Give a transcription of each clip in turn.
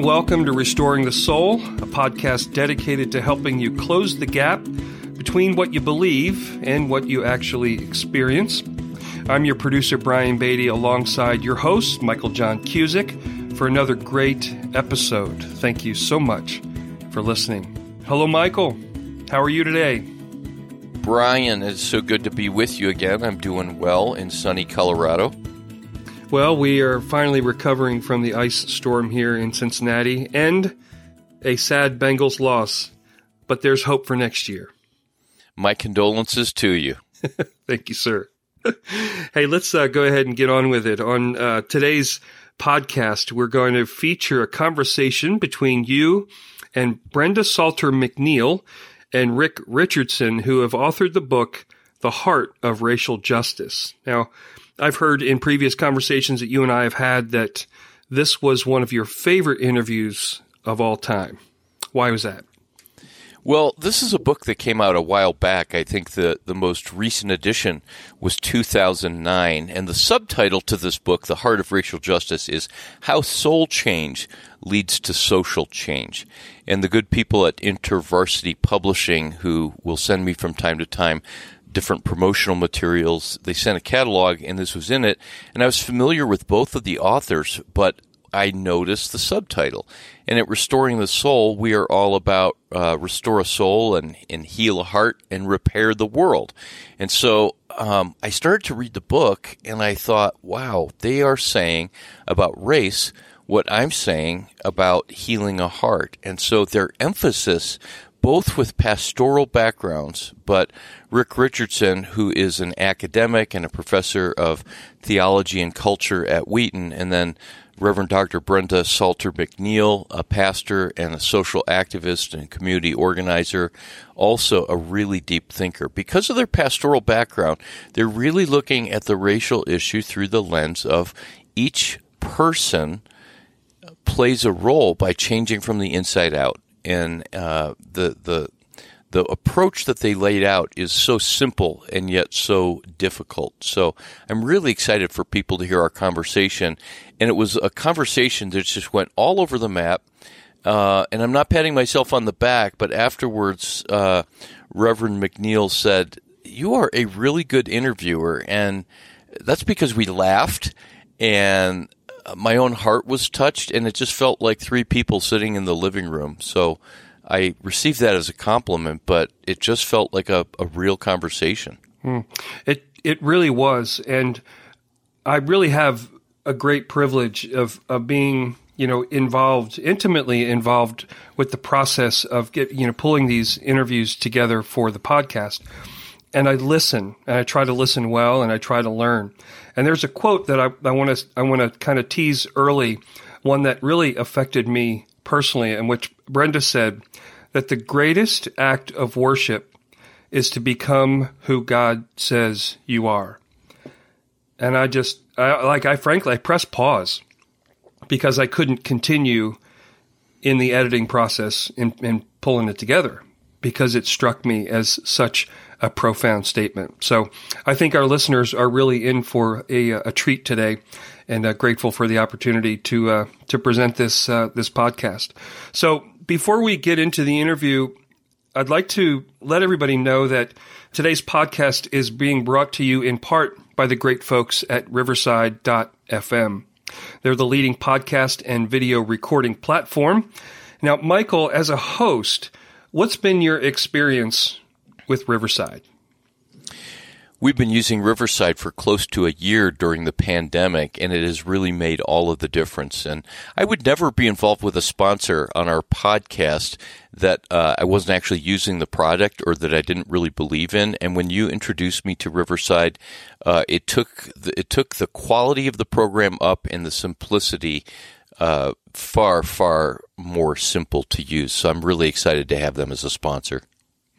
and welcome to Restoring the Soul, a podcast dedicated to helping you close the gap between what you believe and what you actually experience. I'm your producer, Brian Beatty, alongside your host, Michael John Cusick, for another great episode. Thank you so much for listening. Hello, Michael. How are you today? Brian, it's so good to be with you again. I'm doing well in sunny Colorado. Well, we are finally recovering from the ice storm here in Cincinnati and a sad Bengals loss, but there's hope for next year. My condolences to you. Thank you, sir. hey, let's uh, go ahead and get on with it. On uh, today's podcast, we're going to feature a conversation between you and Brenda Salter McNeil and Rick Richardson, who have authored the book, The Heart of Racial Justice. Now, I've heard in previous conversations that you and I have had that this was one of your favorite interviews of all time. Why was that? Well, this is a book that came out a while back. I think the, the most recent edition was 2009. And the subtitle to this book, The Heart of Racial Justice, is How Soul Change Leads to Social Change. And the good people at InterVarsity Publishing, who will send me from time to time different promotional materials, they sent a catalog and this was in it. And I was familiar with both of the authors, but I noticed the subtitle. And at Restoring the Soul, we are all about uh, restore a soul and, and heal a heart and repair the world. And so um, I started to read the book and I thought, wow, they are saying about race what I'm saying about healing a heart. And so their emphasis, both with pastoral backgrounds, but Rick Richardson, who is an academic and a professor of theology and culture at Wheaton, and then Reverend Dr. Brenda Salter McNeil, a pastor and a social activist and community organizer, also a really deep thinker. Because of their pastoral background, they're really looking at the racial issue through the lens of each person plays a role by changing from the inside out. And uh, the the the approach that they laid out is so simple and yet so difficult. So I'm really excited for people to hear our conversation. And it was a conversation that just went all over the map. Uh, and I'm not patting myself on the back, but afterwards, uh, Reverend McNeil said, You are a really good interviewer. And that's because we laughed and my own heart was touched, and it just felt like three people sitting in the living room. So I received that as a compliment, but it just felt like a, a real conversation. Hmm. It it really was, and I really have a great privilege of of being you know involved intimately involved with the process of get you know pulling these interviews together for the podcast and I listen and I try to listen well and I try to learn. And there's a quote that I want to I want to kind of tease early, one that really affected me personally, in which Brenda said that the greatest act of worship is to become who God says you are. And I just, I, like, I frankly, I pressed pause because I couldn't continue in the editing process and, pulling it together because it struck me as such a profound statement. So I think our listeners are really in for a, a treat today and uh, grateful for the opportunity to uh, to present this uh, this podcast. So before we get into the interview, I'd like to let everybody know that today's podcast is being brought to you in part by the great folks at Riverside.fm. They're the leading podcast and video recording platform. Now, Michael, as a host, what's been your experience with Riverside? We've been using Riverside for close to a year during the pandemic, and it has really made all of the difference. And I would never be involved with a sponsor on our podcast that uh, I wasn't actually using the product or that I didn't really believe in. And when you introduced me to Riverside, uh, it took the, it took the quality of the program up and the simplicity uh, far far more simple to use. So I'm really excited to have them as a sponsor.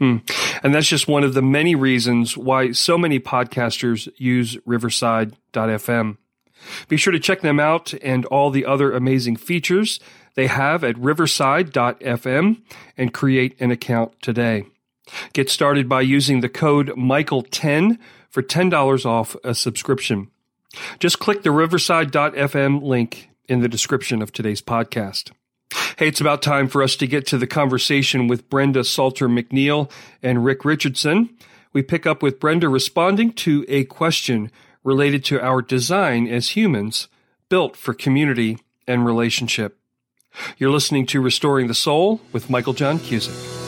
Hmm. And that's just one of the many reasons why so many podcasters use Riverside.fm. Be sure to check them out and all the other amazing features they have at riverside.fm and create an account today. Get started by using the code Michael10 for $10 off a subscription. Just click the riverside.fm link in the description of today's podcast. Hey, it's about time for us to get to the conversation with Brenda Salter McNeil and Rick Richardson. We pick up with Brenda responding to a question related to our design as humans, built for community and relationship. You're listening to Restoring the Soul with Michael John Cusick.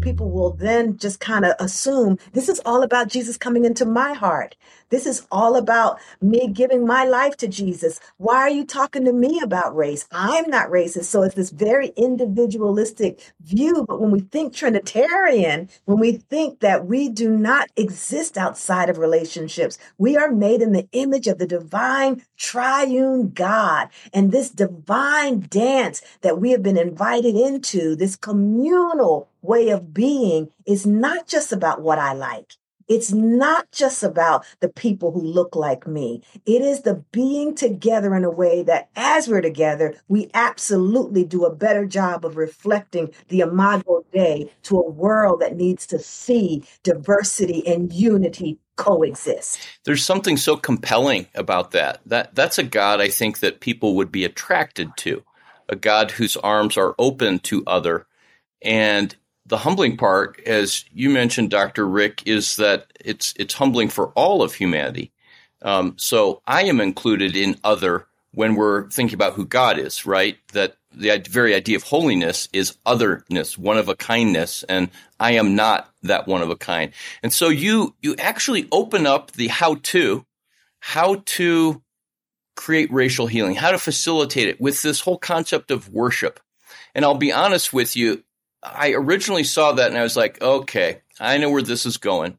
People will then just kind of assume this is all about Jesus coming into my heart. This is all about me giving my life to Jesus. Why are you talking to me about race? I'm not racist. So it's this very individualistic view. But when we think Trinitarian, when we think that we do not exist outside of relationships, we are made in the image of the divine triune God. And this divine dance that we have been invited into, this communal way of being, is not just about what I like. It's not just about the people who look like me. It is the being together in a way that as we're together, we absolutely do a better job of reflecting the Imago Dei to a world that needs to see diversity and unity coexist. There's something so compelling about that. That that's a God I think that people would be attracted to. A God whose arms are open to other and the humbling part, as you mentioned, Dr. Rick, is that it's it's humbling for all of humanity. Um, so I am included in other when we're thinking about who God is, right? That the very idea of holiness is otherness, one of a kindness, and I am not that one of a kind. And so you you actually open up the how to, how to create racial healing, how to facilitate it with this whole concept of worship. And I'll be honest with you, I originally saw that and I was like, okay, I know where this is going.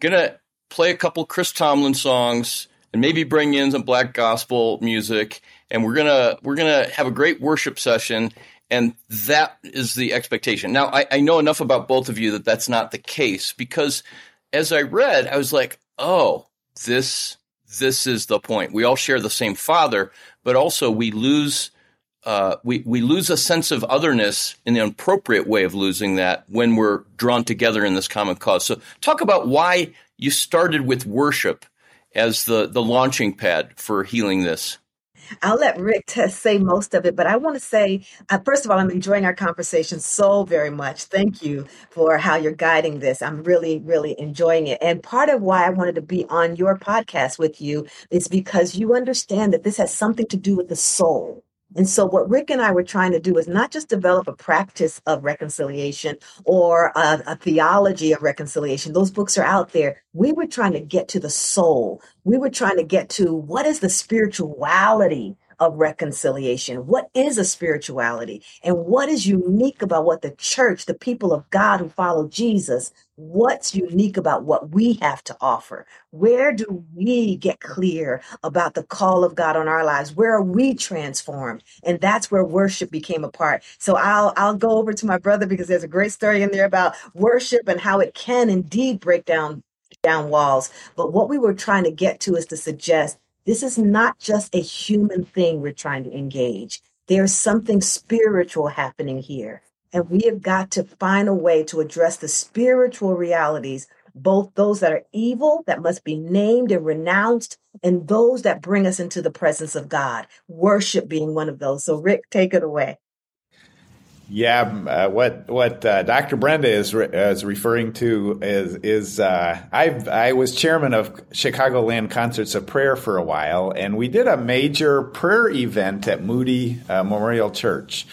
Gonna play a couple Chris Tomlin songs and maybe bring in some black gospel music and we're gonna we're gonna have a great worship session and that is the expectation. Now I, I know enough about both of you that that's not the case because as I read, I was like, oh, this this is the point. We all share the same father, but also we lose uh, we we lose a sense of otherness in the appropriate way of losing that when we're drawn together in this common cause. So, talk about why you started with worship as the the launching pad for healing this. I'll let Rick say most of it, but I want to say, uh, first of all, I'm enjoying our conversation so very much. Thank you for how you're guiding this. I'm really, really enjoying it. And part of why I wanted to be on your podcast with you is because you understand that this has something to do with the soul. And so, what Rick and I were trying to do is not just develop a practice of reconciliation or a, a, theology of reconciliation. Those books are out there. We were trying to get to the soul. We were trying to get to what is the spirituality of reconciliation. What is a spirituality? And what is unique about what the church, the people of God who follow Jesus, what's unique about what we have to offer? Where do we get clear about the call of God on our lives? Where are we transformed? And that's where worship became a part. So I'll I'll go over to my brother because there's a great story in there about worship and how it can indeed break down down walls. But what we were trying to get to is to suggest this is not just a human thing we're trying to engage. There's something spiritual happening here. And we have got to find a way to address the spiritual realities, both those that are evil, that must be named and renounced, and those that bring us into the presence of God. Worship being one of those. So, Rick, take it away. Yeah, uh, what what uh, Dr. Brenda is re- is referring to is is uh, I I was chairman of Chicagoland Concerts of Prayer for a while, and we did a major prayer event at Moody uh, Memorial Church,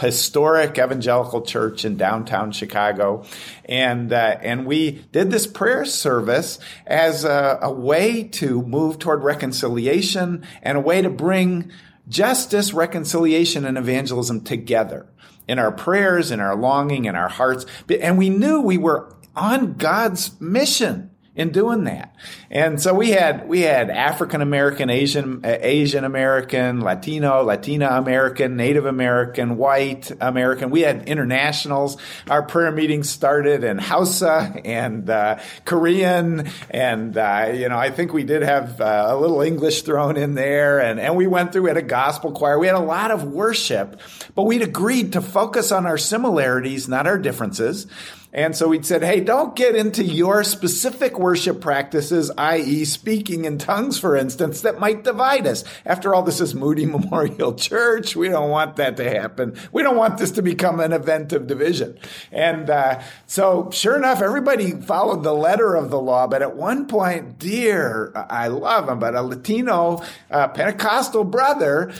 historic evangelical church in downtown Chicago, and uh, and we did this prayer service as a, a way to move toward reconciliation and a way to bring justice, reconciliation, and evangelism together in our prayers, in our longing, in our hearts. And we knew we were on God's mission in doing that. And so we had we had African American, Asian Asian American, Latino, Latina American, Native American, white American. We had internationals. Our prayer meetings started in Hausa and uh, Korean, and uh, you know I think we did have uh, a little English thrown in there, and and we went through We had a gospel choir. We had a lot of worship, but we'd agreed to focus on our similarities, not our differences And so we said, hey, don't get into your specific worship practices, i.e., speaking in tongues, for instance, that might divide us. After all, this is Moody Memorial Church. We don't want that to happen. We don't want this to become an event of division. And uh, so, sure enough, everybody followed the letter of the law. But at one point, dear, I love him, but a Latino uh, Pentecostal brother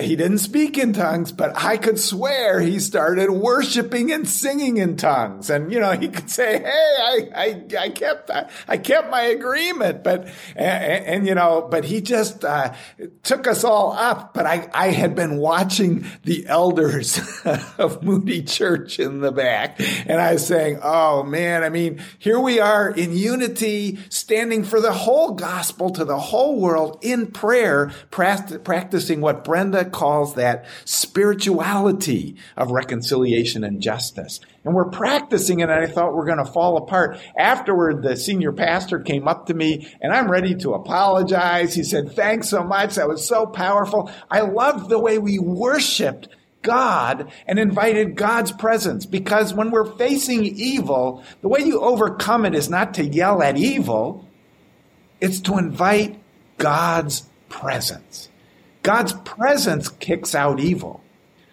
he didn't speak in tongues, but I could swear he started worshiping and singing in tongues. And, you know, he could say, Hey, I, I, I kept, I, I, kept my agreement, but, and, and you know, but he just, uh, took us all up. But I, I had been watching the elders of Moody Church in the back and I was saying, Oh man, I mean, here we are in unity, standing for the whole gospel to the whole world in prayer, practicing what Brenda Amanda calls that spirituality of reconciliation and justice. And we're practicing it, and I thought we're going to fall apart. Afterward, the senior pastor came up to me, and I'm ready to apologize. He said, Thanks so much. That was so powerful. I loved the way we worshiped God and invited God's presence. Because when we're facing evil, the way you overcome it is not to yell at evil, it's to invite God's presence. God's presence kicks out evil.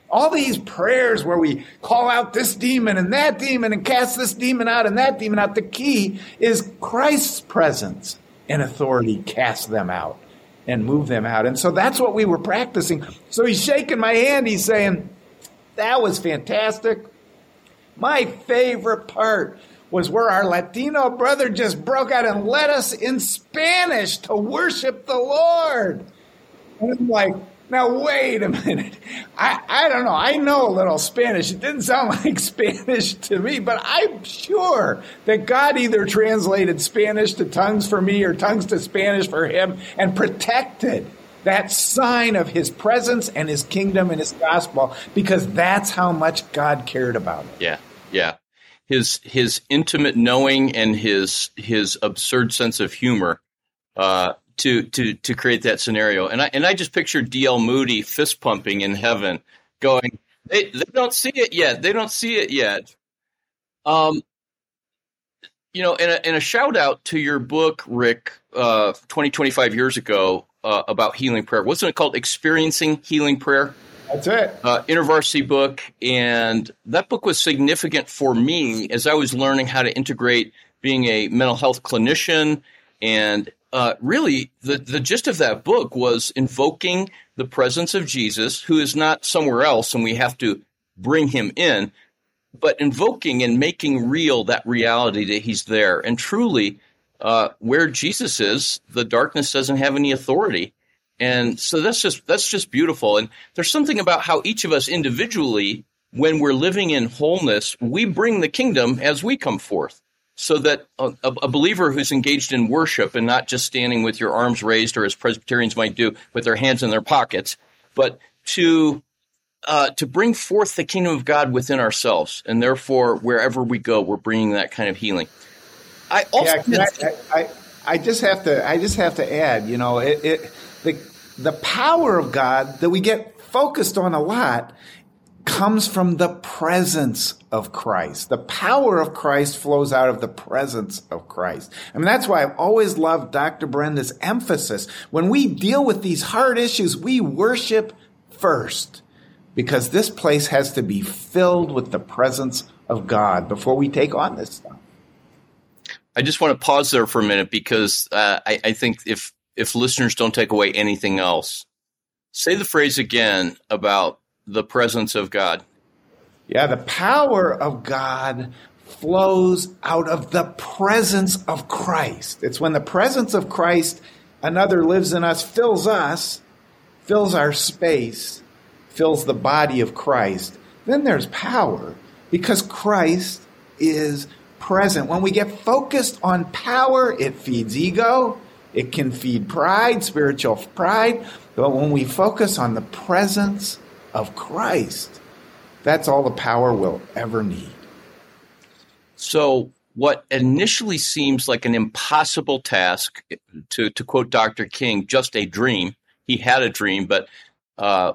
All these prayers where we call out this demon and that demon and cast this demon out and that demon out, the key is Christ's presence and authority cast them out and move them out. And so that's what we were practicing. So he's shaking my hand. He's saying, That was fantastic. My favorite part was where our Latino brother just broke out and led us in Spanish to worship the Lord. And I'm like, now wait a minute. I, I don't know. I know a little Spanish. It didn't sound like Spanish to me, but I'm sure that God either translated Spanish to tongues for me or tongues to Spanish for him and protected that sign of his presence and his kingdom and his gospel because that's how much God cared about it. Yeah. Yeah. His his intimate knowing and his his absurd sense of humor uh, to to to create that scenario. And I and I just pictured D.L. Moody fist pumping in heaven, going, they, they don't see it yet. They don't see it yet. Um, you know, and a, and a shout out to your book, Rick, uh, 20, 25 years ago uh, about healing prayer. Wasn't it called Experiencing Healing Prayer? That's it. Uh, InterVarsity book. And that book was significant for me as I was learning how to integrate being a mental health clinician and uh, really the, the gist of that book was invoking the presence of Jesus, who is not somewhere else, and we have to bring him in, but invoking and making real that reality that he's there. And truly, uh, where Jesus is, the darkness doesn't have any authority. And so that's just that's just beautiful. And there's something about how each of us individually, when we're living in wholeness, we bring the kingdom as we come forth so that a, a, believer who's engaged in worship and not just standing with your arms raised or as Presbyterians might do with their hands in their pockets, but to uh, to bring forth the kingdom of God within ourselves, and therefore wherever we go, we're bringing that kind of healing. I also yeah, I, I, I, just have to I just have to add, you know, it, it the the power of God that we get focused on a lot comes from the presence of Christ. The power of Christ flows out of the presence of Christ. I mean, that's why I've always loved Dr. Brenda's emphasis. When we deal with these hard issues, we worship first because this place has to be filled with the presence of God before we take on this stuff. I just want to pause there for a minute because uh, I, I think if if listeners don't take away anything else, say the phrase again about the presence of God. Yeah, the power of God flows out of the presence of Christ. It's when the presence of Christ, another lives in us, fills us, fills our space, fills the body of Christ. Then there's power because Christ is present. When we get focused on power, it feeds ego, it can feed pride, spiritual pride. But when we focus on the presence of Christ, that's all the power we'll ever need. So, what initially seems like an impossible task, to, to quote Dr. King, just a dream, he had a dream, but uh,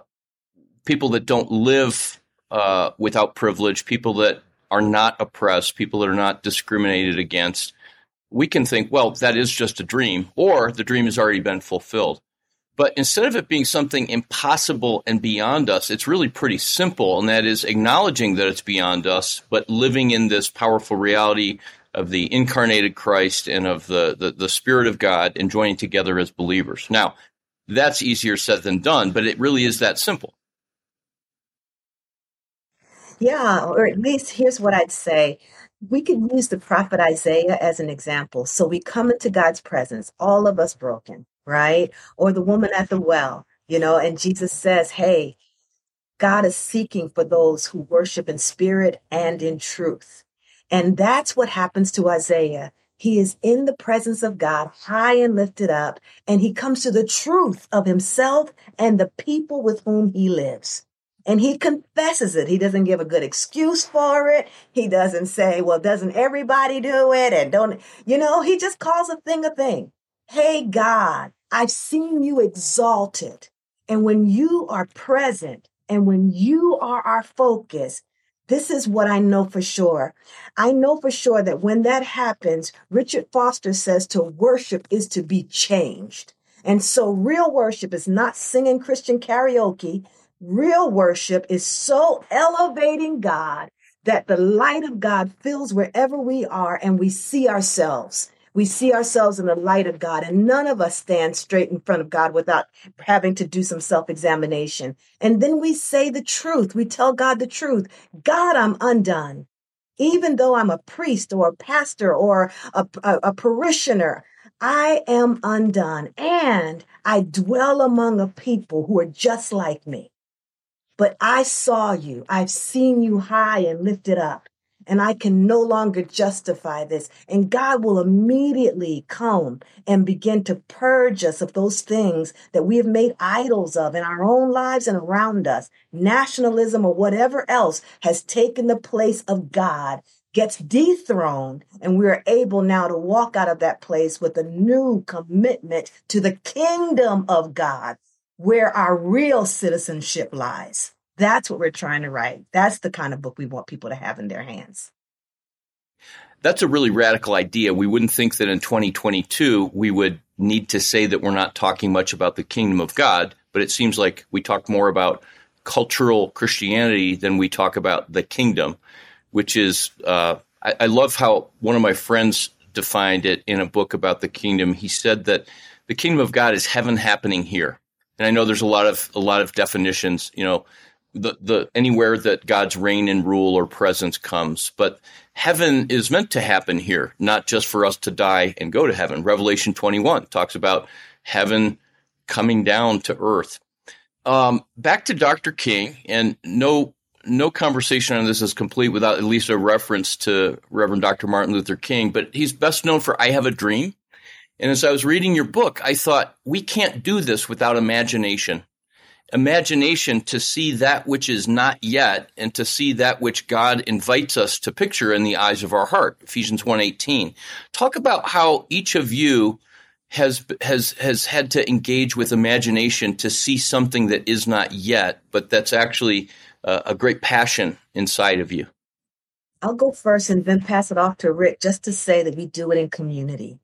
people that don't live uh, without privilege, people that are not oppressed, people that are not discriminated against, we can think, well, that is just a dream, or the dream has already been fulfilled. But instead of it being something impossible and beyond us, it's really pretty simple, and that is acknowledging that it's beyond us, but living in this powerful reality of the incarnated Christ and of the, the, the Spirit of God and joining together as believers. Now, that's easier said than done, but it really is that simple. Yeah, or at least here's what I'd say. We could use the prophet Isaiah as an example. So we come into God's presence, all of us broken right? Or the woman at the well, you know, and Jesus says, hey, God is seeking for those who worship in spirit and in truth. And that's what happens to Isaiah. He is in the presence of God, high and lifted up, and he comes to the truth of himself and the people with whom he lives. And he confesses it. He doesn't give a good excuse for it. He doesn't say, well, doesn't everybody do it? And don't, you know, he just calls a thing a thing. Hey, God, I've seen you exalted. And when you are present and when you are our focus, this is what I know for sure. I know for sure that when that happens, Richard Foster says to worship is to be changed. And so real worship is not singing Christian karaoke. Real worship is so elevating God that the light of God fills wherever we are and we see ourselves we see ourselves in the light of God, and none of us stand straight in front of God without having to do some self examination. And then we say the truth. We tell God the truth. God, I'm undone. Even though I'm a priest or a pastor or a, a, a parishioner, I am undone. And I dwell among a people who are just like me. But I saw you. I've seen you high and lifted up and I can no longer justify this. And God will immediately come and begin to purge us of those things that we have made idols of in our own lives and around us. Nationalism or whatever else has taken the place of God gets dethroned and we are able now to walk out of that place with a new commitment to the kingdom of God where our real citizenship lies. That's what we're trying to write. That's the kind of book we want people to have in their hands. That's a really radical idea. We wouldn't think that in 2022 we would need to say that we're not talking much about the kingdom of God, but it seems like we talk more about cultural Christianity than we talk about the kingdom, which is, uh, I, I love how one of my friends defined it in a book about the kingdom. He said that the kingdom of God is heaven happening here. And I know there's a lot of a lot of definitions. You know, the, the anywhere that God's reign and rule or presence comes. But heaven is meant to happen here, not just for us to die and go to heaven. Revelation 21 talks about heaven coming down to earth. Um, back to Dr. King, and no no conversation on this is complete without at least a reference to Reverend Dr. Martin Luther King, but he's best known for I Have a Dream. And as I was reading your book, I thought we can't do this without imagination imagination to see that which is not yet and to see that which God invites us to picture in the eyes of our heart. Ephesians 1:18. Talk about how each of you has has has had to engage with imagination to see something that is not yet, but that's actually a, a great passion inside of you. I'll go first and then pass it off to Rick just to say that we do it in community.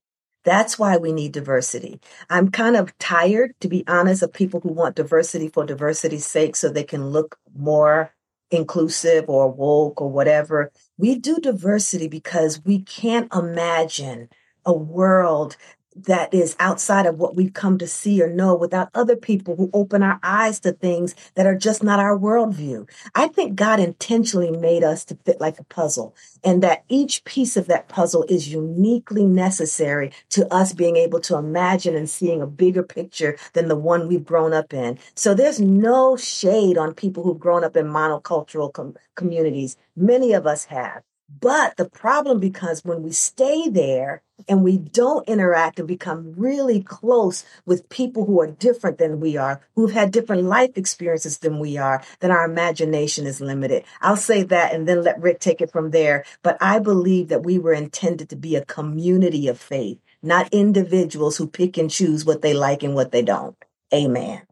That's why we need diversity. I'm kind of tired, to be honest, of people who want diversity for diversity's sake so they can look more inclusive or woke or whatever. We do diversity because we can't imagine a world that is outside of what we've come to see or know without other people who open our eyes to things that are just not our worldview. I think God intentionally made us to fit like a puzzle and that each piece of that puzzle is uniquely necessary to us being able to imagine and seeing a bigger picture than the one we've grown up in. So there's no shade on people who've grown up in monocultural com- communities. Many of us have. But the problem becomes when we stay there and we don't interact and become really close with people who are different than we are, who've had different life experiences than we are, then our imagination is limited. I'll say that and then let Rick take it from there. But I believe that we were intended to be a community of faith, not individuals who pick and choose what they like and what they don't. Amen.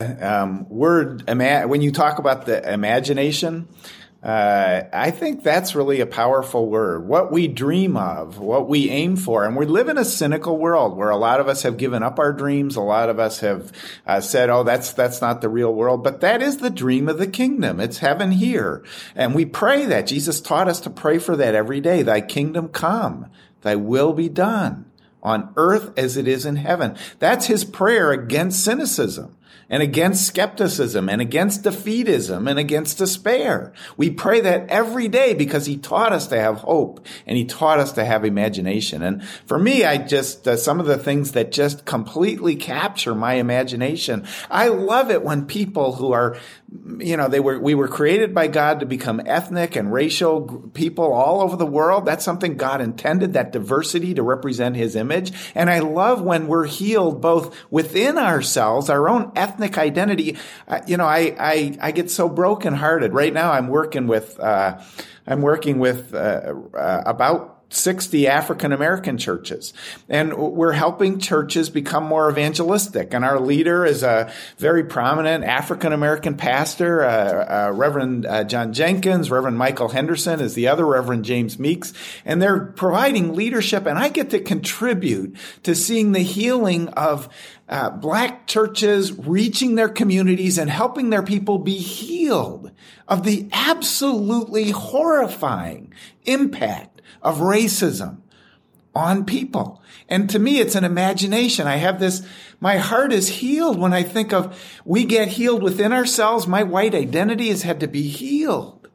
Um, word when you talk about the imagination, Uh, I think that's really a powerful word. What we dream of, what we aim for. And we live in a cynical world where a lot of us have given up our dreams. A lot of us have uh, said, oh, that's, that's not the real world. But that is the dream of the kingdom. It's heaven here. And we pray that. Jesus taught us to pray for that every day. Thy kingdom come, thy will be done on earth as it is in heaven. That's his prayer against cynicism and against skepticism and against defeatism and against despair. We pray that every day because he taught us to have hope and he taught us to have imagination. And for me, I just, uh, some of the things that just completely capture my imagination. I love it when people who are, you know, they were, we were created by God to become ethnic and racial people all over the world. That's something God intended, that diversity to represent his image. And I love when we're healed both within ourselves, our own ethnic ethnic identity. Uh, you know, I, I, I get so brokenhearted. Right now, I'm working with, uh, I'm working with uh, uh about 60 African American churches. And we're helping churches become more evangelistic. And our leader is a very prominent African American pastor, uh, uh, Reverend uh, John Jenkins. Reverend Michael Henderson is the other Reverend James Meeks. And they're providing leadership. And I get to contribute to seeing the healing of uh, black churches reaching their communities and helping their people be healed of the absolutely horrifying impact of racism on people. And to me, it's an imagination. I have this, my heart is healed when I think of we get healed within ourselves. My white identity has had to be healed.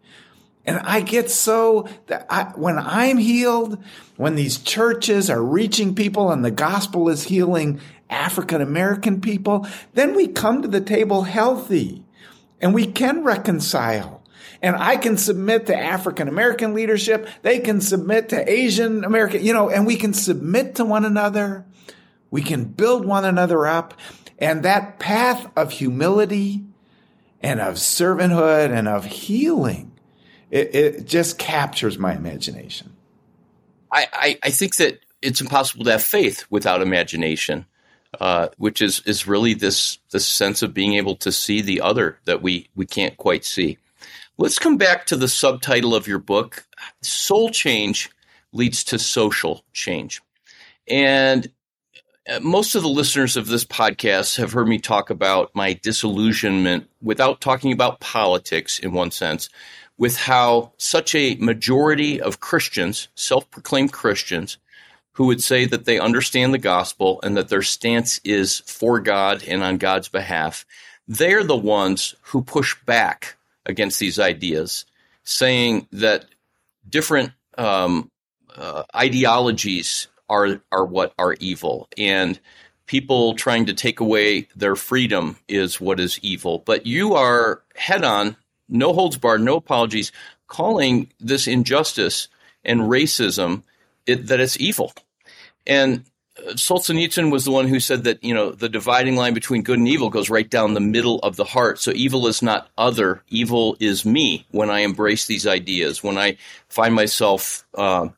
And I get so that I, when I'm healed, when these churches are reaching people and the gospel is healing African American people, then we come to the table healthy and we can reconcile and I can submit to African American leadership. They can submit to Asian American, you know, and we can submit to one another. We can build one another up. And that path of humility and of servanthood and of healing, it, it just captures my imagination. I, I, I, think that it's impossible to have faith without imagination. Uh, which is is really this this sense of being able to see the other that we we can't quite see. Let's come back to the subtitle of your book Soul Change Leads to Social Change. And uh, most of the listeners of this podcast have heard me talk about my disillusionment without talking about politics in one sense, with how such a majority of Christians, self proclaimed Christians, who would say that they understand the gospel and that their stance is for God and on God's behalf, they're the ones who push back against these ideas, saying that different um, uh, ideologies are are what are evil, and people trying to take away their freedom is what is evil. But you are head on, no holds barred, no apologies, calling this injustice and racism it, that it's evil. And Solzhenitsyn was the one who said that you know the dividing line between good and evil goes right down the middle of the heart. So evil is not other; evil is me. When I embrace these ideas, when I find myself uh,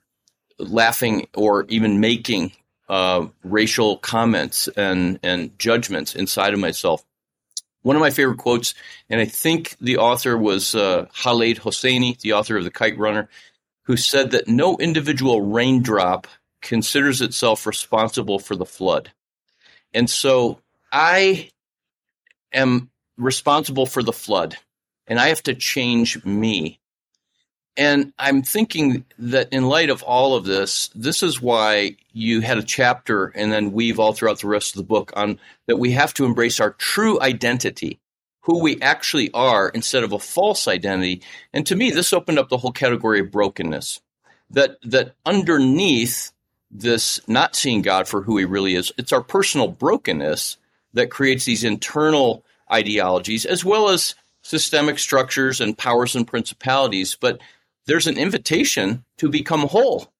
laughing or even making uh, racial comments and and judgments inside of myself. One of my favorite quotes, and I think the author was uh, Khaled Hosseini, the author of The Kite Runner, who said that no individual raindrop considers itself responsible for the flood. And so I am responsible for the flood and I have to change me. And I'm thinking that in light of all of this, this is why you had a chapter and then weave all throughout the rest of the book on that we have to embrace our true identity, who we actually are instead of a false identity. And to me, this opened up the whole category of brokenness. That that underneath this not seeing God for who he really is. It's our personal brokenness that creates these internal ideologies as well as systemic structures and powers and principalities. But there's an invitation to become whole.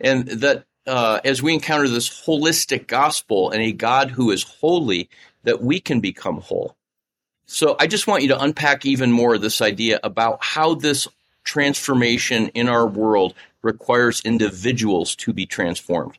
And that uh, as we encounter this holistic gospel and a God who is holy, that we can become whole. So I just want you to unpack even more this idea about how this transformation in our world requires individuals to be transformed?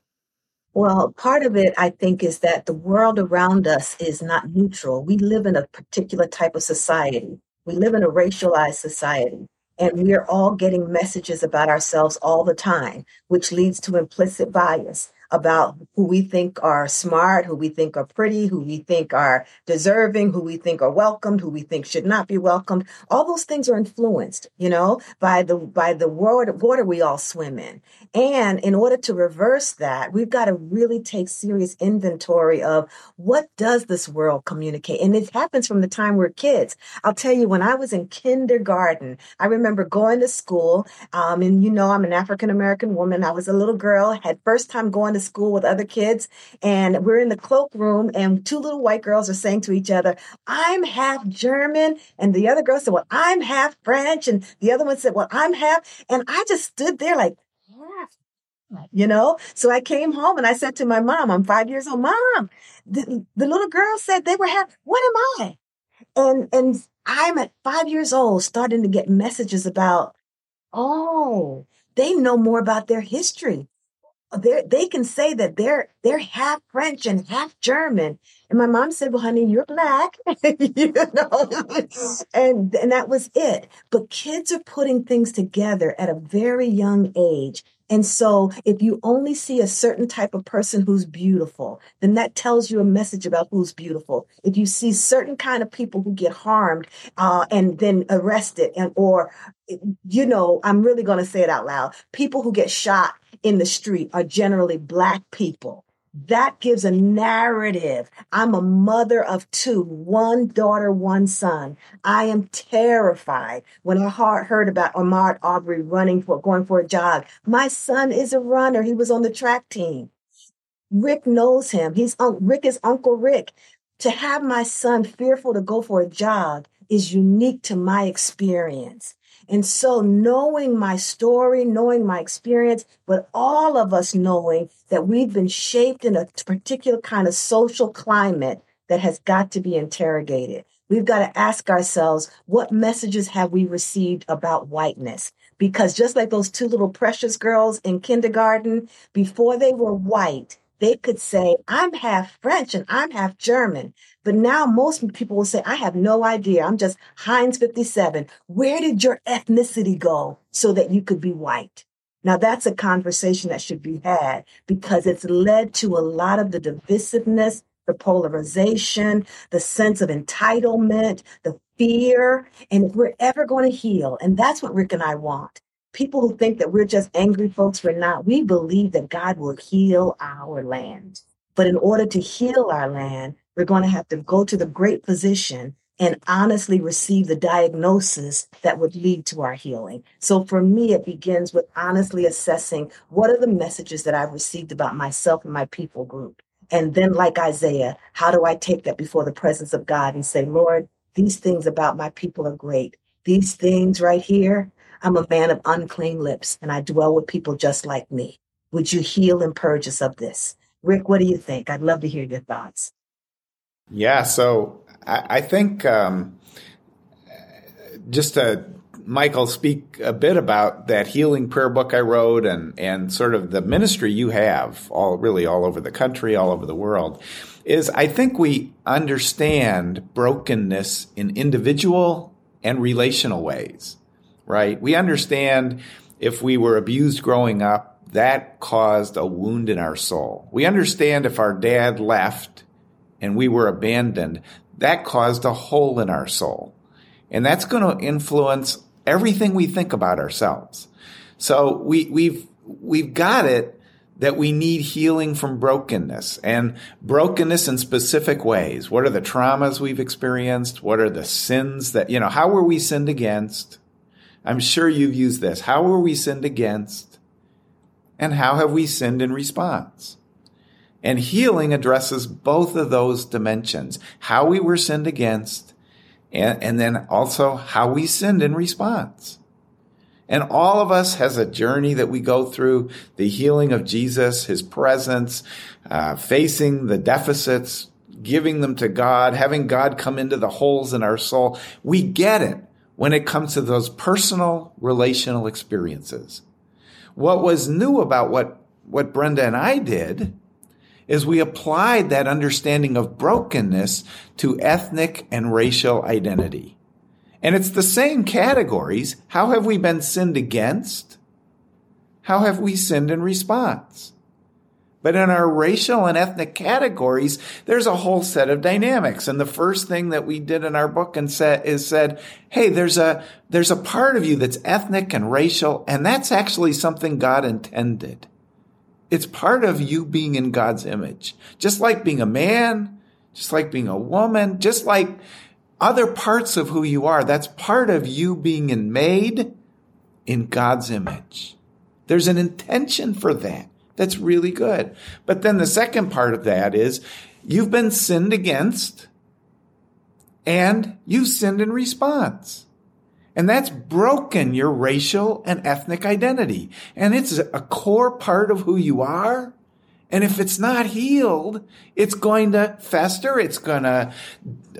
Well, part of it, I think, is that the world around us is not neutral. We live in a particular type of society. We live in a racialized society. And we are all getting messages about ourselves all the time, which leads to implicit bias about who we think are smart, who we think are pretty, who we think are deserving, who we think are welcomed, who we think should not be welcomed. All those things are influenced, you know, by the by the water, water we all swim in. And in order to reverse that, we've got to really take serious inventory of what does this world communicate? And it happens from the time we're kids. I'll tell you, when I was in kindergarten, I remember going to school, um, and you know, I'm an African American woman. I was a little girl, had first time going to school with other kids, and we're in the cloakroom, and two little white girls are saying to each other, I'm half German. And the other girl said, Well, I'm half French. And the other one said, Well, I'm half. And I just stood there like, you know so i came home and i said to my mom i'm five years old mom the, the little girl said they were half what am i and and i'm at five years old starting to get messages about oh they know more about their history they can say that they're they're half French and half German. And my mom said, "Well, honey, you're black," you know, and and that was it. But kids are putting things together at a very young age. And so if you only see a certain type of person who's beautiful, then that tells you a message about who's beautiful. If you see certain kind of people who get harmed uh, and then arrested and or you know, I'm really going to say it out loud. People who get shot in the street are generally black people. That gives a narrative. I'm a mother of two, one daughter, one son. I am terrified when I heard about Ahmaud Arbery running for, going for a jog. My son is a runner. He was on the track team. Rick knows him. He's Rick is Uncle Rick. To have my son fearful to go for a jog is unique to my experience. And so knowing my story, knowing my experience, but all of us knowing that we've been shaped in a particular kind of social climate that has got to be interrogated. We've got to ask ourselves, what messages have we received about whiteness? Because just like those two little precious girls in kindergarten, before they were white, they could say, I'm half French and I'm half German. But now most people will say, I have no idea. I'm just Heinz 57. Where did your ethnicity go so that you could be white? Now that's a conversation that should be had because it's led to a lot of the divisiveness, the polarization, the sense of entitlement, the fear. And we're ever going to heal, and that's what Rick and I want, people who think that we're just angry folks, we're not. We believe that God will heal our land. But in order to heal our land, we're going to have to go to the great physician and honestly receive the diagnosis that would lead to our healing. So for me, it begins with honestly assessing what are the messages that I've received about myself and my people group. And then, like Isaiah, how do I take that before the presence of God and say, Lord, these things about my people are great. These things right here, I'm a man of unclean lips and I dwell with people just like me. Would you heal and purge us of this? Rick, what do you think? I'd love to hear your thoughts. Yeah, so I, I think um, just to Michael speak a bit about that healing prayer book I wrote and and sort of the ministry you have all really all over the country, all over the world, is I think we understand brokenness in individual and relational ways, right? We understand if we were abused growing up, that caused a wound in our soul. We understand if our dad left and we were abandoned, that caused a hole in our soul. And that's going to influence everything we think about ourselves. So we, we've, we've got it that we need healing from brokenness and brokenness in specific ways. What are the traumas we've experienced? What are the sins that, you know, how were we sinned against? I'm sure you've used this. How were we sinned against? And how have we sinned in response? And healing addresses both of those dimensions how we were sinned against, and, and then also how we sinned in response. And all of us has a journey that we go through the healing of Jesus, his presence, uh, facing the deficits, giving them to God, having God come into the holes in our soul. We get it when it comes to those personal relational experiences. What was new about what, what Brenda and I did is we applied that understanding of brokenness to ethnic and racial identity. And it's the same categories. How have we been sinned against? How have we sinned in response? But in our racial and ethnic categories, there's a whole set of dynamics. And the first thing that we did in our book and said is said, Hey, there's a, there's a part of you that's ethnic and racial. And that's actually something God intended. It's part of you being in God's image. Just like being a man, just like being a woman, just like other parts of who you are. That's part of you being made in God's image. There's an intention for that. That's really good. But then the second part of that is you've been sinned against and you've sinned in response. And that's broken your racial and ethnic identity. And it's a core part of who you are. And if it's not healed, it's going to fester. It's going to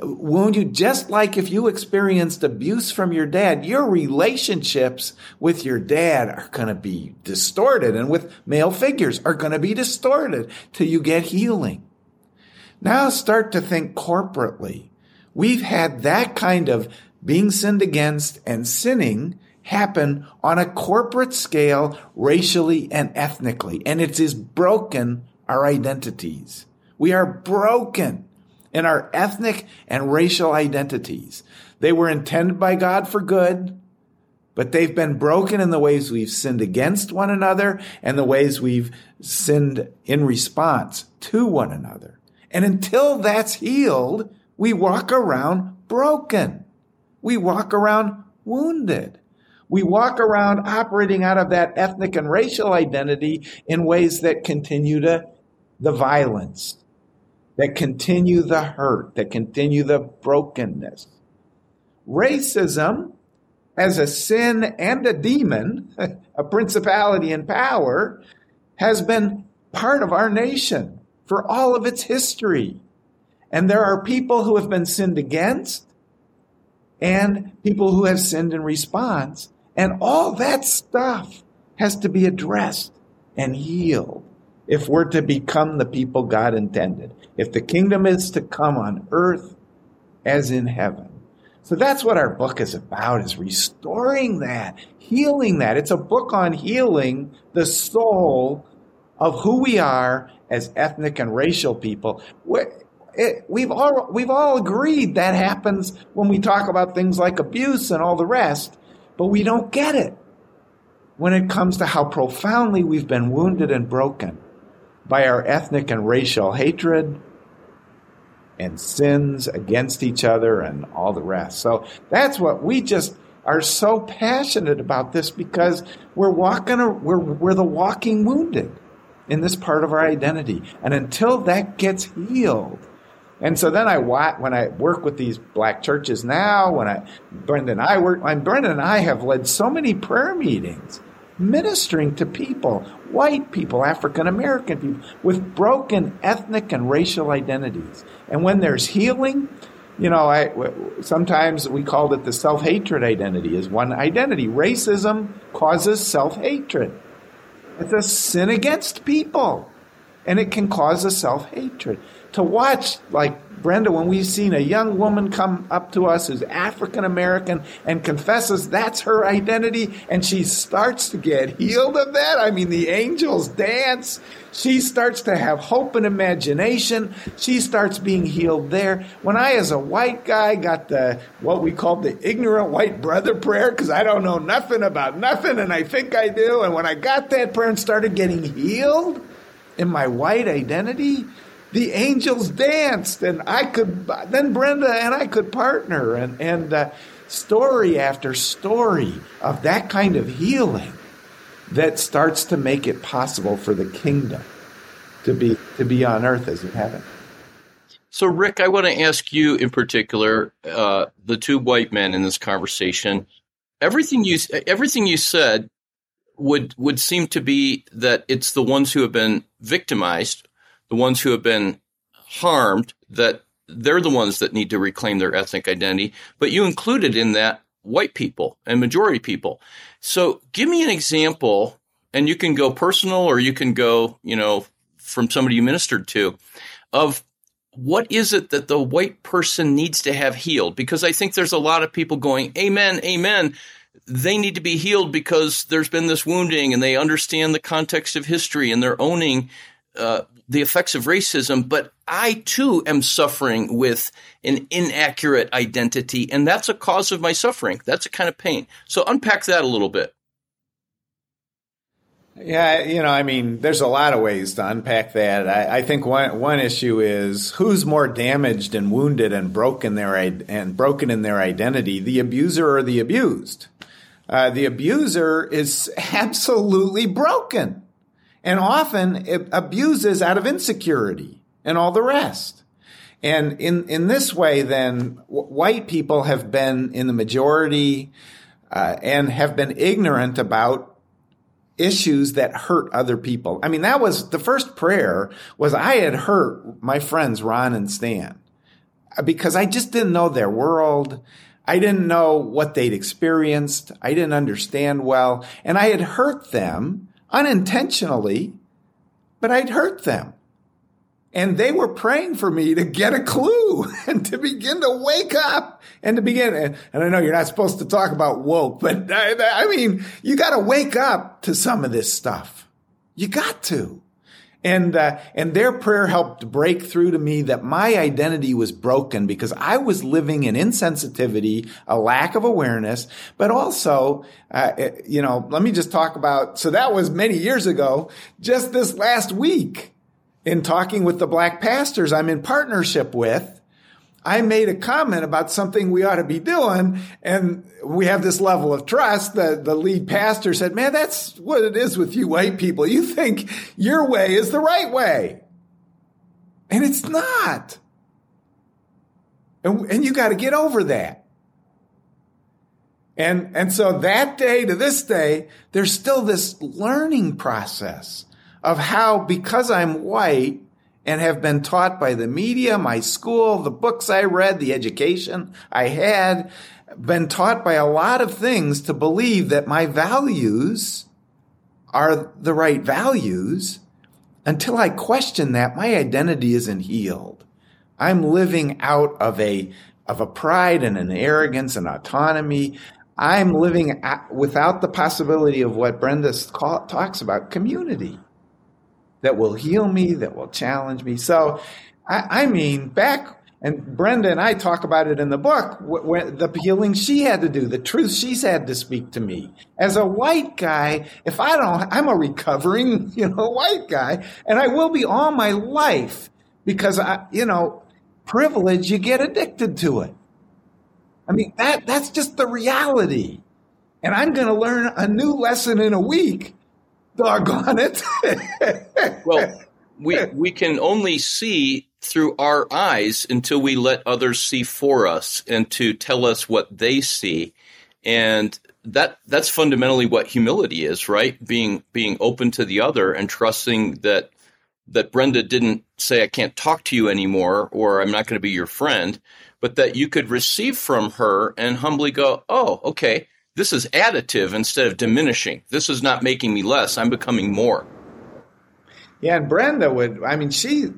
wound you. Just like if you experienced abuse from your dad, your relationships with your dad are going to be distorted and with male figures are going to be distorted till you get healing. Now start to think corporately. We've had that kind of being sinned against and sinning happen on a corporate scale, racially and ethnically. And it is broken our identities. We are broken in our ethnic and racial identities. They were intended by God for good, but they've been broken in the ways we've sinned against one another and the ways we've sinned in response to one another. And until that's healed, we walk around broken. We walk around wounded. We walk around operating out of that ethnic and racial identity in ways that continue to the violence, that continue the hurt, that continue the brokenness. Racism as a sin and a demon, a principality and power, has been part of our nation for all of its history. And there are people who have been sinned against and people who have sinned in response. And all that stuff has to be addressed and healed if we're to become the people God intended. If the kingdom is to come on earth as in heaven. So that's what our book is about, is restoring that, healing that. It's a book on healing the soul of who we are as ethnic and racial people it, we've all we've all agreed that happens when we talk about things like abuse and all the rest, but we don't get it when it comes to how profoundly we've been wounded and broken by our ethnic and racial hatred and sins against each other and all the rest. So that's what we just are so passionate about this because we're walking, we're, we're the walking wounded in this part of our identity. And until that gets healed, and so then I when I work with these black churches now, when I Brenda and I work, and Brenda and I have led so many prayer meetings, ministering to people, white people, African American people, with broken ethnic and racial identities. And when there's healing, you know, I sometimes we called it the self hatred identity is one identity. Racism causes self hatred. It's a sin against people, and it can cause a self hatred to watch, like Brenda, when we've seen a young woman come up to us who's African American and confesses that's her identity, and she starts to get healed of that. I mean, the angels dance. She starts to have hope and imagination. She starts being healed there. When I, as a white guy, got the what we called the ignorant white brother prayer, because I don't know nothing about nothing, and I think I do. And when I got that prayer and started getting healed in my white identity, the angels danced, and I could then Brenda and I could partner, and and uh, story after story of that kind of healing that starts to make it possible for the kingdom to be to be on earth as in heaven. So, Rick, I want to ask you in particular, uh, the two white men in this conversation. Everything you everything you said would would seem to be that it's the ones who have been victimized the ones who have been harmed, that they're the ones that need to reclaim their ethnic identity. But you included in that white people and majority people. So give me an example, and you can go personal or you can go, you know, from somebody you ministered to, of what is it that the white person needs to have healed? Because I think there's a lot of people going, Amen, Amen. They need to be healed because there's been this wounding and they understand the context of history and they're owning uh, the effects of racism. But I too am suffering with an inaccurate identity, and that's a cause of my suffering. That's a kind of pain. So unpack that a little bit. Yeah, you know, I mean, there's a lot of ways to unpack that. I, I, think one one issue is who's more damaged and wounded and broken their and broken in their identity, the abuser or the abused. Uh, the abuser is absolutely broken, and often it abuses out of insecurity and all the rest. And in in this way, then w- white people have been in the majority uh, and have been ignorant about issues that hurt other people. I mean, that was the first prayer was I had hurt my friends, Ron and Stan, because I just didn't know their world. I didn't know what they'd experienced. I didn't understand well. And I had hurt them unintentionally, but I'd hurt them. And they were praying for me to get a clue and to begin to wake up and to begin. And I know you're not supposed to talk about woke, but I, I mean, you got to wake up to some of this stuff. You got to. And, uh, and their prayer helped break through to me that my identity was broken because I was living in insensitivity, a lack of awareness, but also, uh, you know, let me just talk about, so that was many years ago, just this last week in talking with the black pastors I'm in partnership with, I made a comment about something we ought to be doing. And we have this level of trust. The, the lead pastor said, man, that's what it is with you white people. You think your way is the right way. And it's not. And, and you got to get over that. And, and so that day to this day, there's still this learning process of how, because I'm white and have been taught by the media, my school, the books I read, the education I had, been taught by a lot of things to believe that my values are the right values. Until I question that, my identity isn't healed. I'm living out of a, of a pride and an arrogance and autonomy. I'm living without the possibility of what Brenda talks about community that will heal me, that will challenge me. So, I, I mean, back and Brenda and I talk about it in the book, the healing she had to do, the truth she's had to speak to me. As a white guy, if I don't, I'm a recovering, you know, white guy, and I will be all my life because I, you know, privilege, you get addicted to it. I mean, that, that's just the reality. And I'm going to learn a new lesson in a week Doggone it. well, we we can only see through our eyes until we let others see for us and to tell us what they see. And that that's fundamentally what humility is, right? Being being open to the other and trusting that that Brenda didn't say I can't talk to you anymore or I'm not going to be your friend, but that you could receive from her and humbly go, "Oh, okay this is additive instead of diminishing. This is not making me less. I'm becoming more. Yeah, and Brenda would, I mean, she,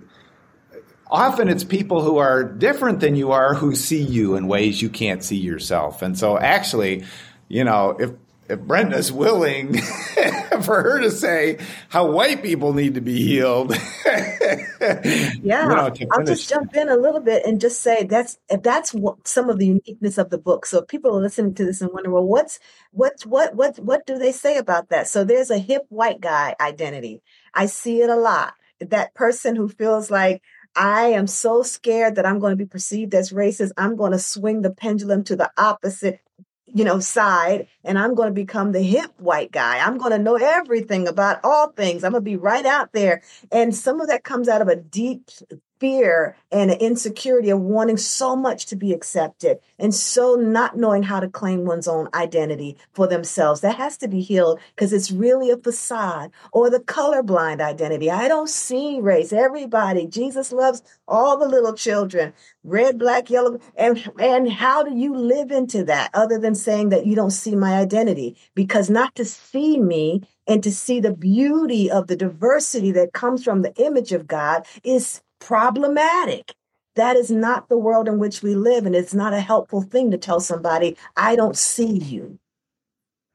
often it's people who are different than you are who see you in ways you can't see yourself. And so actually, you know, if if Brenda's willing for her to say how white people need to be healed. yeah, I'll just jump in a little bit and just say that's that's what, some of the uniqueness of the book. So people are listening to this and wonder, well, what's what's what what what do they say about that? So there's a hip white guy identity. I see it a lot. That person who feels like I am so scared that I'm going to be perceived as racist. I'm going to swing the pendulum to the opposite you know, side and I'm going to become the hip white guy. I'm going to know everything about all things. I'm going to be right out there. And some of that comes out of a deep fear and insecurity of wanting so much to be accepted and so not knowing how to claim one's own identity for themselves. That has to be healed because it's really a facade or the colorblind identity. I don't see race. Everybody, Jesus loves all the little children, red, black, yellow. And, and how do you live into that other than saying that you don't see my identity? Because not to see me and to see the beauty of the diversity that comes from the image of God is problematic. That is not the world in which we live. And it's not a helpful thing to tell somebody, I don't see you.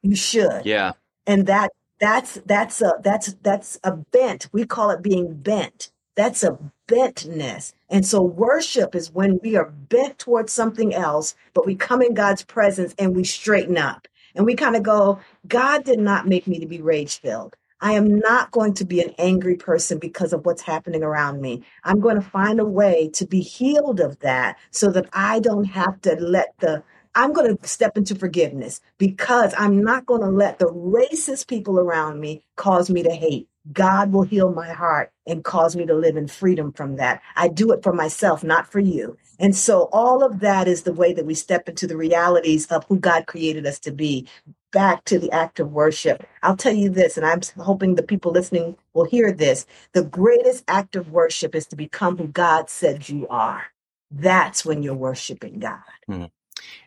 You should. Yeah. And that that's that's a that's that's a bent. We call it being bent. That's a bentness. And so worship is when we are bent towards something else, but we come in God's presence and we straighten up. And we kind of go, God did not make me to be rage filled. I am not going to be an angry person because of what's happening around me. I'm going to find a way to be healed of that so that I don't have to let the I'm going to step into forgiveness because I'm not going to let the racist people around me cause me to hate. God will heal my heart and cause me to live in freedom from that. I do it for myself, not for you. And so all of that is the way that we step into the realities of who God created us to be. Back to the act of worship. I'll tell you this, and I'm hoping the people listening will hear this. The greatest act of worship is to become who God said you are. That's when you're worshiping God. Mm-hmm.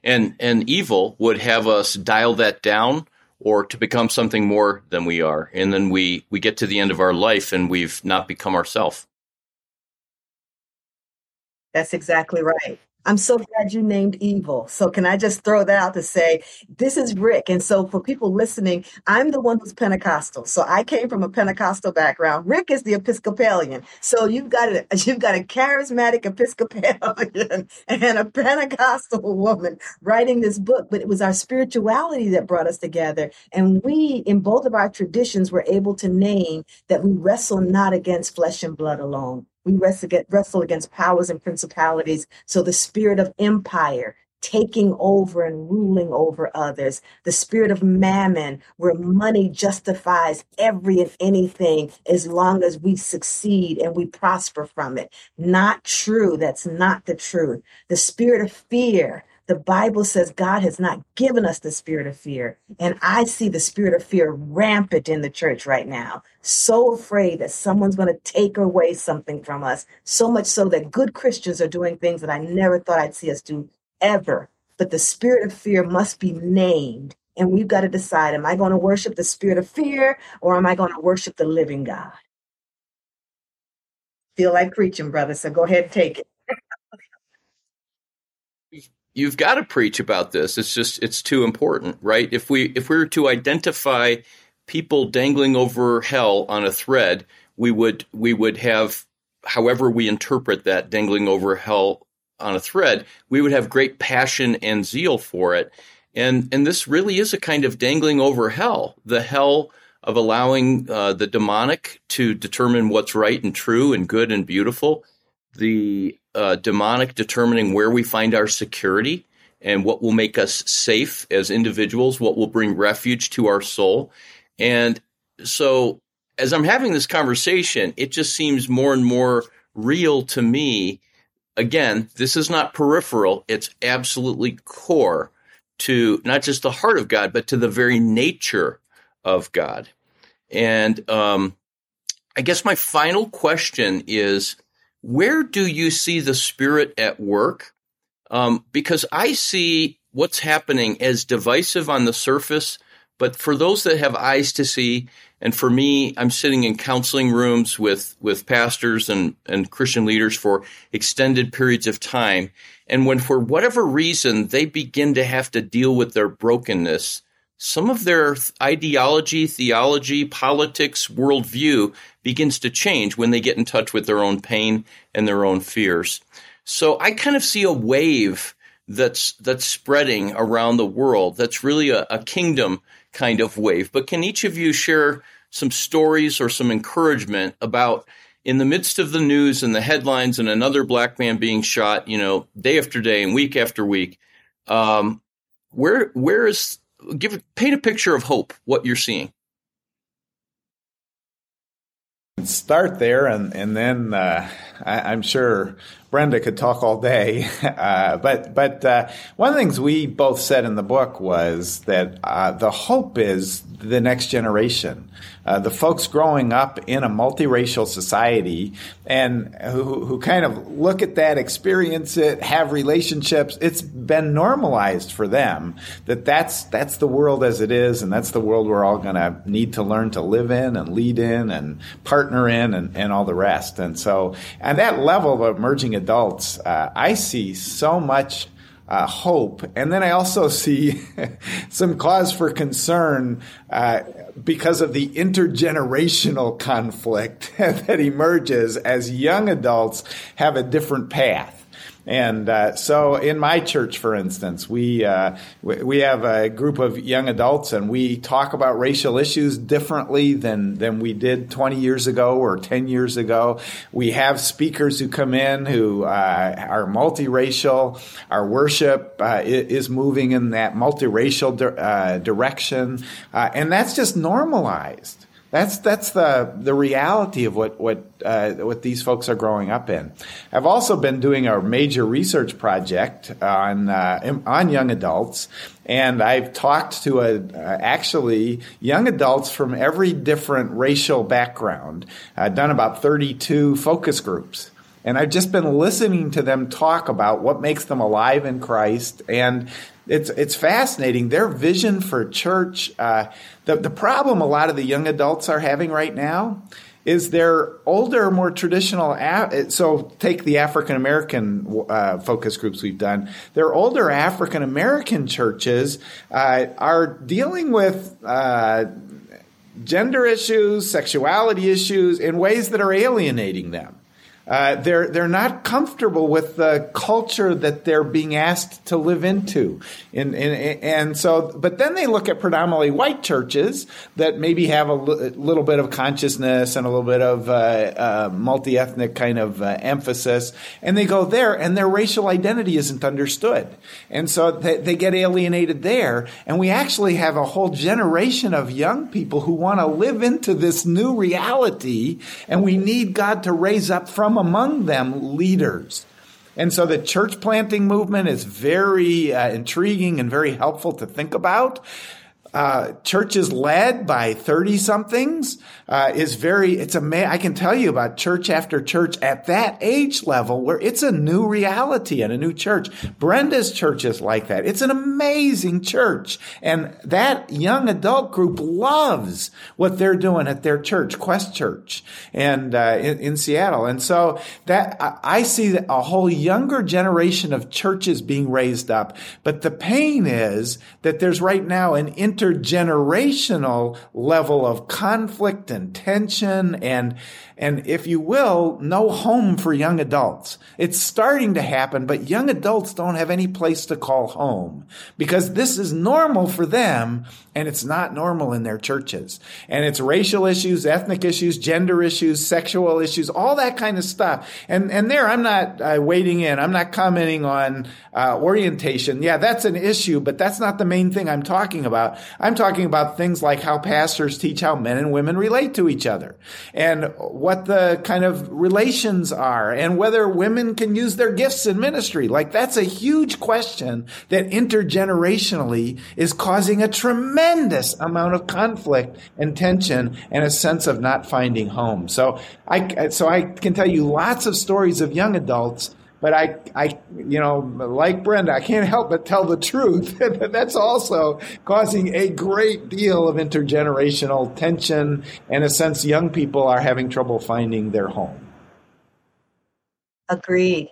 And and evil would have us dial that down or to become something more than we are. And then we, we get to the end of our life and we've not become ourselves. That's exactly right. I'm so glad you named evil. So can I just throw that out to say this is Rick? And so for people listening, I'm the one who's Pentecostal. So I came from a Pentecostal background. Rick is the Episcopalian. So you've got a you've got a charismatic Episcopalian and a Pentecostal woman writing this book. But it was our spirituality that brought us together. And we, in both of our traditions, were able to name that we wrestle not against flesh and blood alone we wrestle against powers and principalities. So the spirit of empire, taking over and ruling over others, the spirit of mammon, where money justifies every and anything as long as we succeed and we prosper from it. Not true. That's not the truth. The spirit of fear, the Bible says God has not given us the spirit of fear. And I see the spirit of fear rampant in the church right now. So afraid that someone's going to take away something from us. So much so that good Christians are doing things that I never thought I'd see us do ever. But the spirit of fear must be named. And we've got to decide am I going to worship the spirit of fear or am I going to worship the living God? Feel like preaching, brother. So go ahead and take it you've got to preach about this. It's just it's too important, right? If we if we were to identify people dangling over hell on a thread, we would we would have however we interpret that dangling over hell on a thread, we would have great passion and zeal for it. And and this really is a kind of dangling over hell, the hell of allowing uh, the demonic to determine what's right and true and good and beautiful, the uh, demonic determining where we find our security and what will make us safe as individuals, what will bring refuge to our soul. And so, as I'm having this conversation, it just seems more and more real to me. Again, this is not peripheral, it's absolutely core to not just the heart of God, but to the very nature of God. And um, I guess my final question is where do you see the Spirit at work? Um, because I see what's happening as divisive on the surface, but for those that have eyes to see, and for me, I'm sitting in counseling rooms with, with pastors and, and Christian leaders for extended periods of time. And when for whatever reason they begin to have to deal with their brokenness, some of their ideology, theology, politics, worldview begins to change when they get in touch with their own pain and their own fears. So I kind of see a wave that's that's spreading around the world. That's really a, a kingdom kind of wave. But can each of you share some stories or some encouragement about in the midst of the news and the headlines and another black man being shot, you know, day after day and week after week, um, where where is give paint a picture of hope what you're seeing. Start there and and then uh, I, am sure Brenda could talk all day uh, but but uh, one of the things we both said in the book was that uh, the hope is the next generation uh, the folks growing up in a multiracial society and who, who kind of look at that, experience it, have relationships. It's been normalized for them that that's that's the world as it is, and that's the world we're all going to need to learn to live in and lead in and partner in and, and all the rest. And so, and that level of emerging adults, uh, I see so much uh, hope. And then I also see some cause for concern uh, because of the intergenerational conflict that emerges as young adults have a different path. And uh, so, in my church, for instance, we uh, we have a group of young adults, and we talk about racial issues differently than than we did 20 years ago or 10 years ago. We have speakers who come in who uh, are multiracial. Our worship uh, is moving in that multiracial di- uh, direction, uh, and that's just normalized. That's that's the the reality of what what uh, what these folks are growing up in. I've also been doing a major research project on uh, on young adults, and I've talked to a, uh, actually young adults from every different racial background. I've done about thirty two focus groups. And I've just been listening to them talk about what makes them alive in Christ and it's it's fascinating. Their vision for church. Uh, the the problem a lot of the young adults are having right now is they're older, more traditional. So take the African American uh, focus groups we've done. Their older African American churches uh, are dealing with. Uh, gender issues, sexuality issues in ways that are alienating them. Uh, they're they're not comfortable with the culture that they're being asked to live into, and, and, and so. But then they look at predominantly white churches that maybe have a l- little bit of consciousness and a little bit of uh, uh, multi ethnic kind of uh, emphasis, and they go there, and their racial identity isn't understood, and so they, they get alienated there. And we actually have a whole generation of young people who want to live into this new reality, and we need God to raise up from among them leaders. And so the church planting movement is very uh, intriguing and very helpful to think about uh, churches led by 30 somethings uh, is very it's a i can tell you about church after church at that age level where it's a new reality and a new church. Brenda's church is like that. It's an amazing church. And that young adult group loves what they're doing at their church quest church and uh, in, in, seattle. And so that i see a whole younger generation of churches being raised up. But the pain is that there's right now an intergenerational level of conflict and tension and and if you will, no home for young adults. It's starting to happen, but young adults don't have any place to call home because this is normal for them and it's not normal in their churches. And it's racial issues, ethnic issues, gender issues, sexual issues, all that kind of stuff. And, and there, I'm not uh, wading in. I'm not commenting on uh, orientation. Yeah, that's an issue, but that's not the main thing I'm talking about. I'm talking about things like how pastors teach how men and women relate to each other and what the kind of relations are and whether women can use their gifts in ministry. Like that's a huge question that intergenerationally is causing a tremendous amount of conflict and tension and a sense of not finding home. So I, so I can tell you lots of stories of young adults but I, I, you know, like Brenda, I can't help but tell the truth. That's also causing a great deal of intergenerational tension, and a sense young people are having trouble finding their home. Agreed.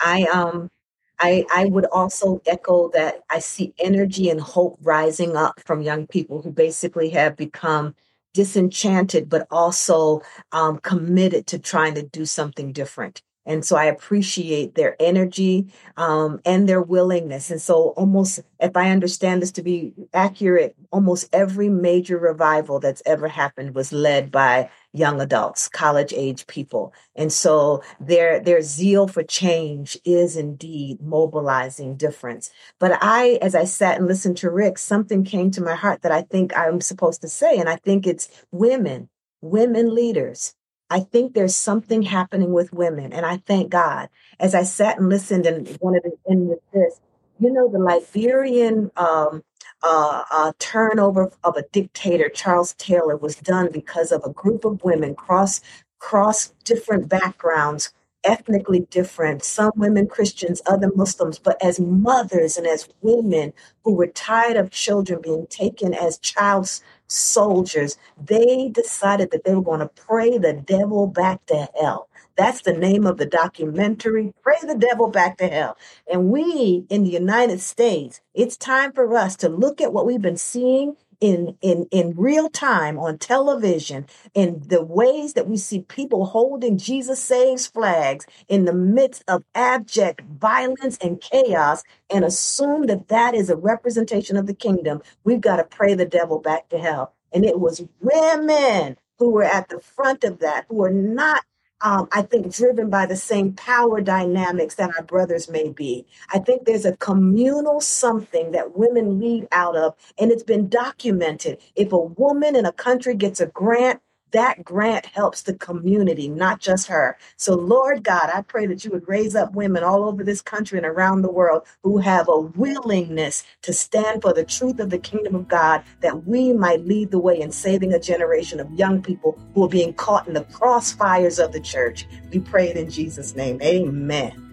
I um, I I would also echo that. I see energy and hope rising up from young people who basically have become disenchanted, but also um, committed to trying to do something different. And so I appreciate their energy um, and their willingness. And so, almost, if I understand this to be accurate, almost every major revival that's ever happened was led by young adults, college age people. And so their their zeal for change is indeed mobilizing difference. But I, as I sat and listened to Rick, something came to my heart that I think I'm supposed to say. And I think it's women, women leaders I think there's something happening with women, and I thank God. As I sat and listened and wanted to end with this, you know, the Liberian um, uh, uh, turnover of a dictator, Charles Taylor, was done because of a group of women cross cross different backgrounds ethnically different, some women Christians, other Muslims, but as mothers and as women who were tired of children being taken as child soldiers, they decided that they were going to pray the devil back to hell That's the name of the documentary, Pray the Devil Back to Hell. And we in the United States, it's time for us to look at what we've been seeing in in in real time on television in the ways that we see people holding Jesus saves flags in the midst of abject violence and chaos and assume that that is a representation of the kingdom we've got to pray the devil back to hell. And it was women who were at the front of that who were not um, I think, driven by the same power dynamics that our brothers may be. I think there's a communal something that women lead out of, and it's been documented. If a woman in a country gets a grant, that grant helps the community, not just her. So, Lord God, I pray that you would raise up women all over this country and around the world who have a willingness to stand for the truth of the kingdom of God, that we might lead the way in saving a generation of young people who are being caught in the crossfires of the church. We pray it in Jesus' name. Amen.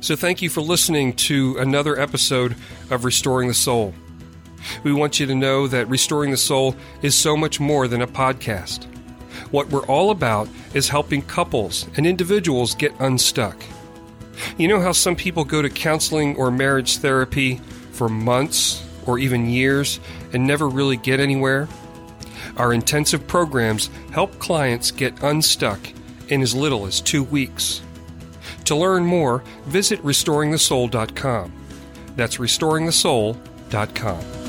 So, thank you for listening to another episode of Restoring the Soul. We want you to know that Restoring the Soul is so much more than a podcast. What we're all about is helping couples and individuals get unstuck. You know how some people go to counseling or marriage therapy for months or even years and never really get anywhere? Our intensive programs help clients get unstuck in as little as two weeks. To learn more, visit restoringthesoul.com. That's restoringthesoul.com.